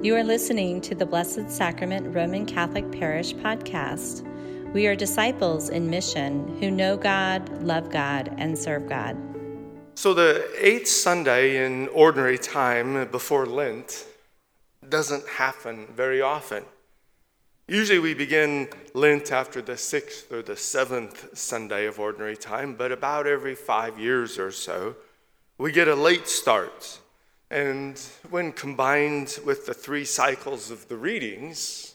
You are listening to the Blessed Sacrament Roman Catholic Parish podcast. We are disciples in mission who know God, love God, and serve God. So, the eighth Sunday in ordinary time before Lent doesn't happen very often. Usually, we begin Lent after the sixth or the seventh Sunday of ordinary time, but about every five years or so, we get a late start. And when combined with the three cycles of the readings,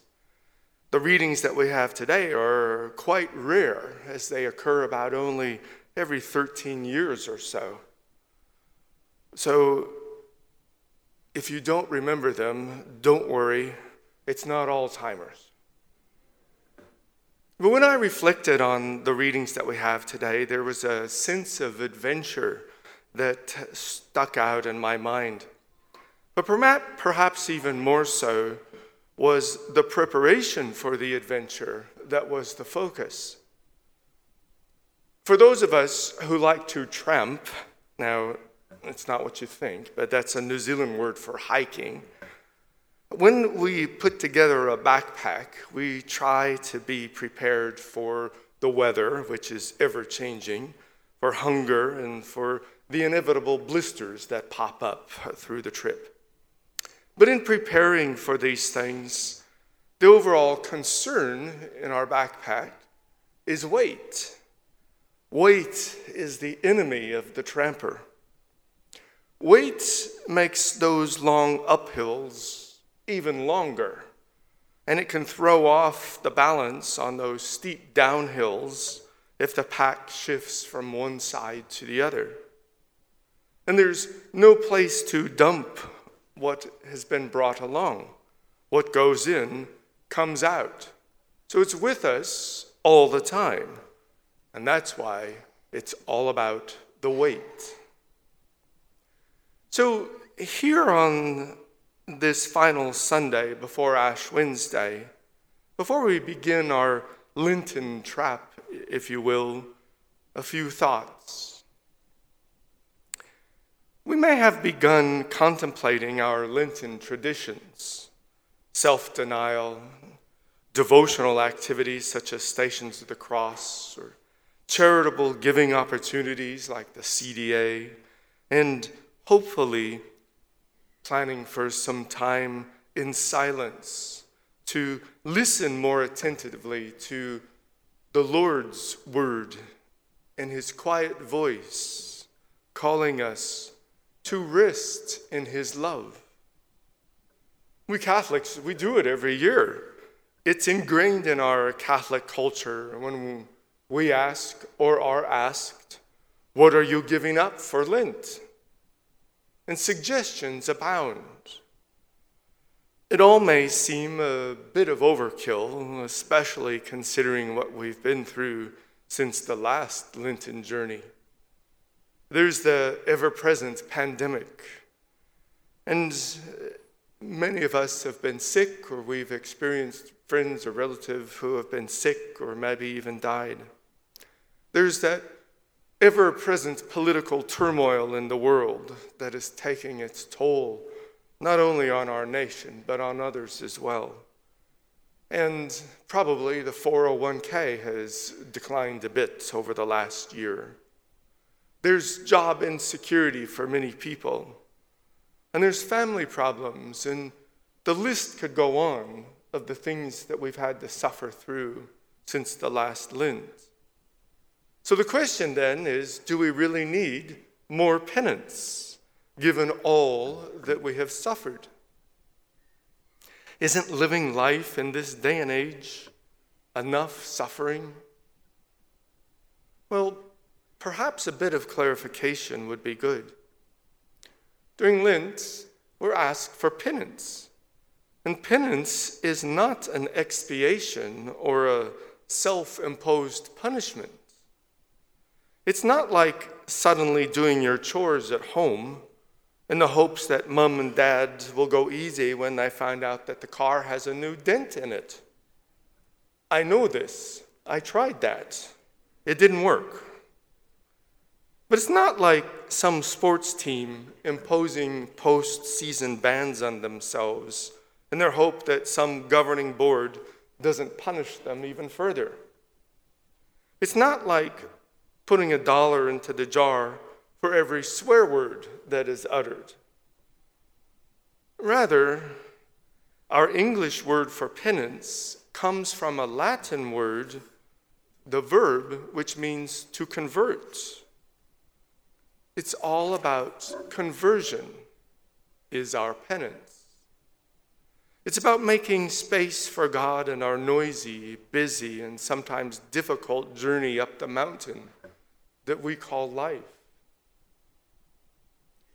the readings that we have today are quite rare as they occur about only every 13 years or so. So if you don't remember them, don't worry, it's not Alzheimer's. But when I reflected on the readings that we have today, there was a sense of adventure that stuck out in my mind. But perhaps even more so was the preparation for the adventure that was the focus. For those of us who like to tramp, now it's not what you think, but that's a New Zealand word for hiking. When we put together a backpack, we try to be prepared for the weather, which is ever changing, for hunger, and for the inevitable blisters that pop up through the trip. But in preparing for these things, the overall concern in our backpack is weight. Weight is the enemy of the tramper. Weight makes those long uphills even longer, and it can throw off the balance on those steep downhills if the pack shifts from one side to the other. And there's no place to dump what has been brought along. What goes in comes out. So it's with us all the time. And that's why it's all about the weight. So, here on this final Sunday before Ash Wednesday, before we begin our Lenten trap, if you will, a few thoughts. We may have begun contemplating our Lenten traditions, self denial, devotional activities such as Stations of the Cross, or charitable giving opportunities like the CDA, and hopefully planning for some time in silence to listen more attentively to the Lord's word and his quiet voice calling us to rest in his love. We Catholics, we do it every year. It's ingrained in our Catholic culture when we ask or are asked, What are you giving up for Lent? And suggestions abound. It all may seem a bit of overkill, especially considering what we've been through since the last Lenten journey. There's the ever present pandemic. And many of us have been sick, or we've experienced friends or relatives who have been sick or maybe even died. There's that ever present political turmoil in the world that is taking its toll, not only on our nation, but on others as well. And probably the 401k has declined a bit over the last year. There's job insecurity for many people. And there's family problems. And the list could go on of the things that we've had to suffer through since the last Lent. So the question then is do we really need more penance given all that we have suffered? Isn't living life in this day and age enough suffering? Well, perhaps a bit of clarification would be good. During Lent, we're asked for penance. And penance is not an expiation or a self imposed punishment. It's not like suddenly doing your chores at home in the hopes that mom and dad will go easy when they find out that the car has a new dent in it. I know this. I tried that. It didn't work. But it's not like some sports team imposing post-season bans on themselves in their hope that some governing board doesn't punish them even further. It's not like putting a dollar into the jar for every swear word that is uttered. Rather, our English word for penance comes from a Latin word, the verb, which means to convert. It's all about conversion, is our penance. It's about making space for God in our noisy, busy, and sometimes difficult journey up the mountain that we call life.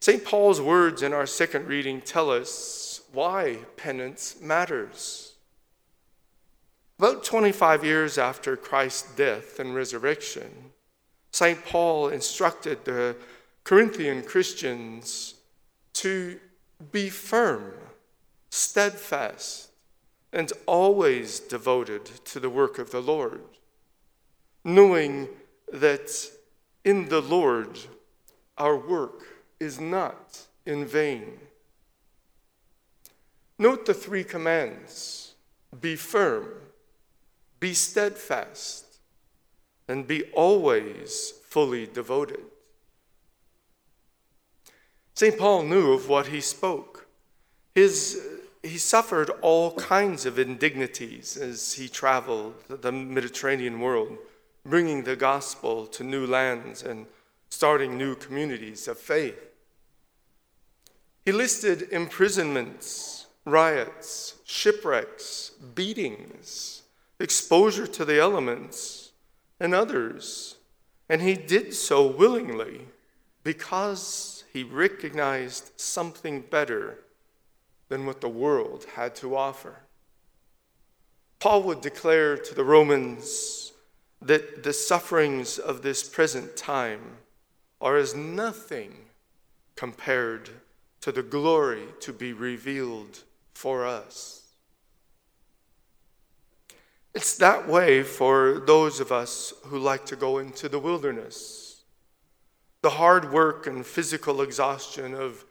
St. Paul's words in our second reading tell us why penance matters. About 25 years after Christ's death and resurrection, St. Paul instructed the Corinthian Christians to be firm, steadfast, and always devoted to the work of the Lord, knowing that in the Lord our work is not in vain. Note the three commands be firm, be steadfast, and be always fully devoted. St. Paul knew of what he spoke. His, he suffered all kinds of indignities as he traveled the Mediterranean world, bringing the gospel to new lands and starting new communities of faith. He listed imprisonments, riots, shipwrecks, beatings, exposure to the elements, and others. And he did so willingly because he recognized something better than what the world had to offer. Paul would declare to the Romans that the sufferings of this present time are as nothing compared to the glory to be revealed for us. It's that way for those of us who like to go into the wilderness. The hard work and physical exhaustion of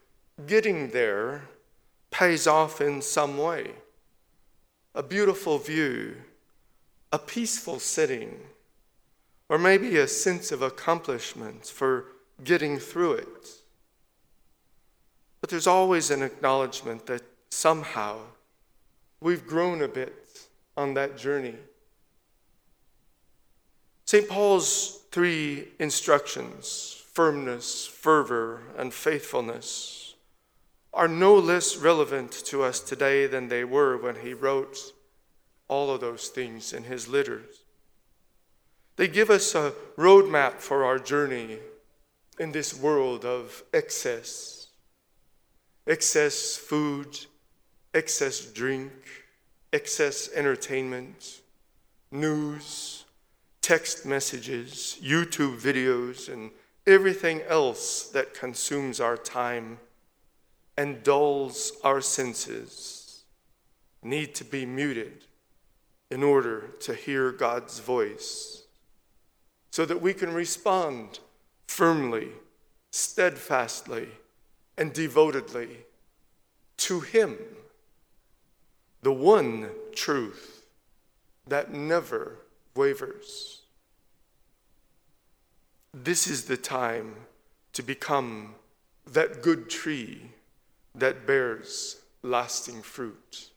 getting there pays off in some way. A beautiful view, a peaceful sitting, or maybe a sense of accomplishment for getting through it. But there's always an acknowledgement that somehow we've grown a bit on that journey. St. Paul's three instructions firmness, fervor, and faithfulness are no less relevant to us today than they were when he wrote all of those things in his letters. They give us a roadmap for our journey in this world of excess excess food, excess drink, excess entertainment, news, text messages, YouTube videos, and everything else that consumes our time and dulls our senses need to be muted in order to hear God's voice so that we can respond firmly, steadfastly and devotedly to Him, the one truth that never wavers. This is the time to become that good tree that bears lasting fruit.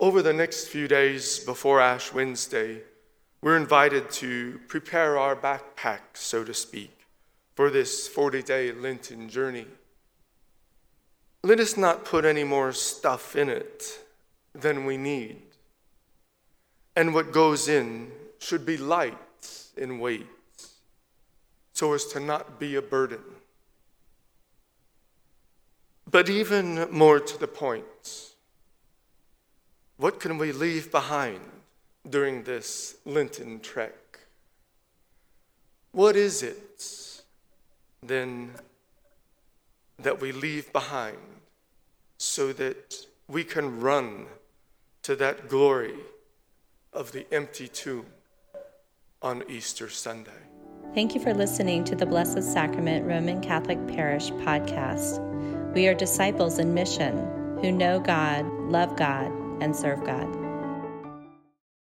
Over the next few days before Ash Wednesday, we're invited to prepare our backpack, so to speak for this 40 day Lenten journey. Let us not put any more stuff in it than we need. And what goes in should be light in weight so as to not be a burden. But even more to the point, what can we leave behind during this Lenten trek? What is it then that we leave behind so that we can run to that glory of the empty tomb on Easter Sunday. Thank you for listening to the Blessed Sacrament Roman Catholic Parish podcast. We are disciples in mission who know God, love God, and serve God.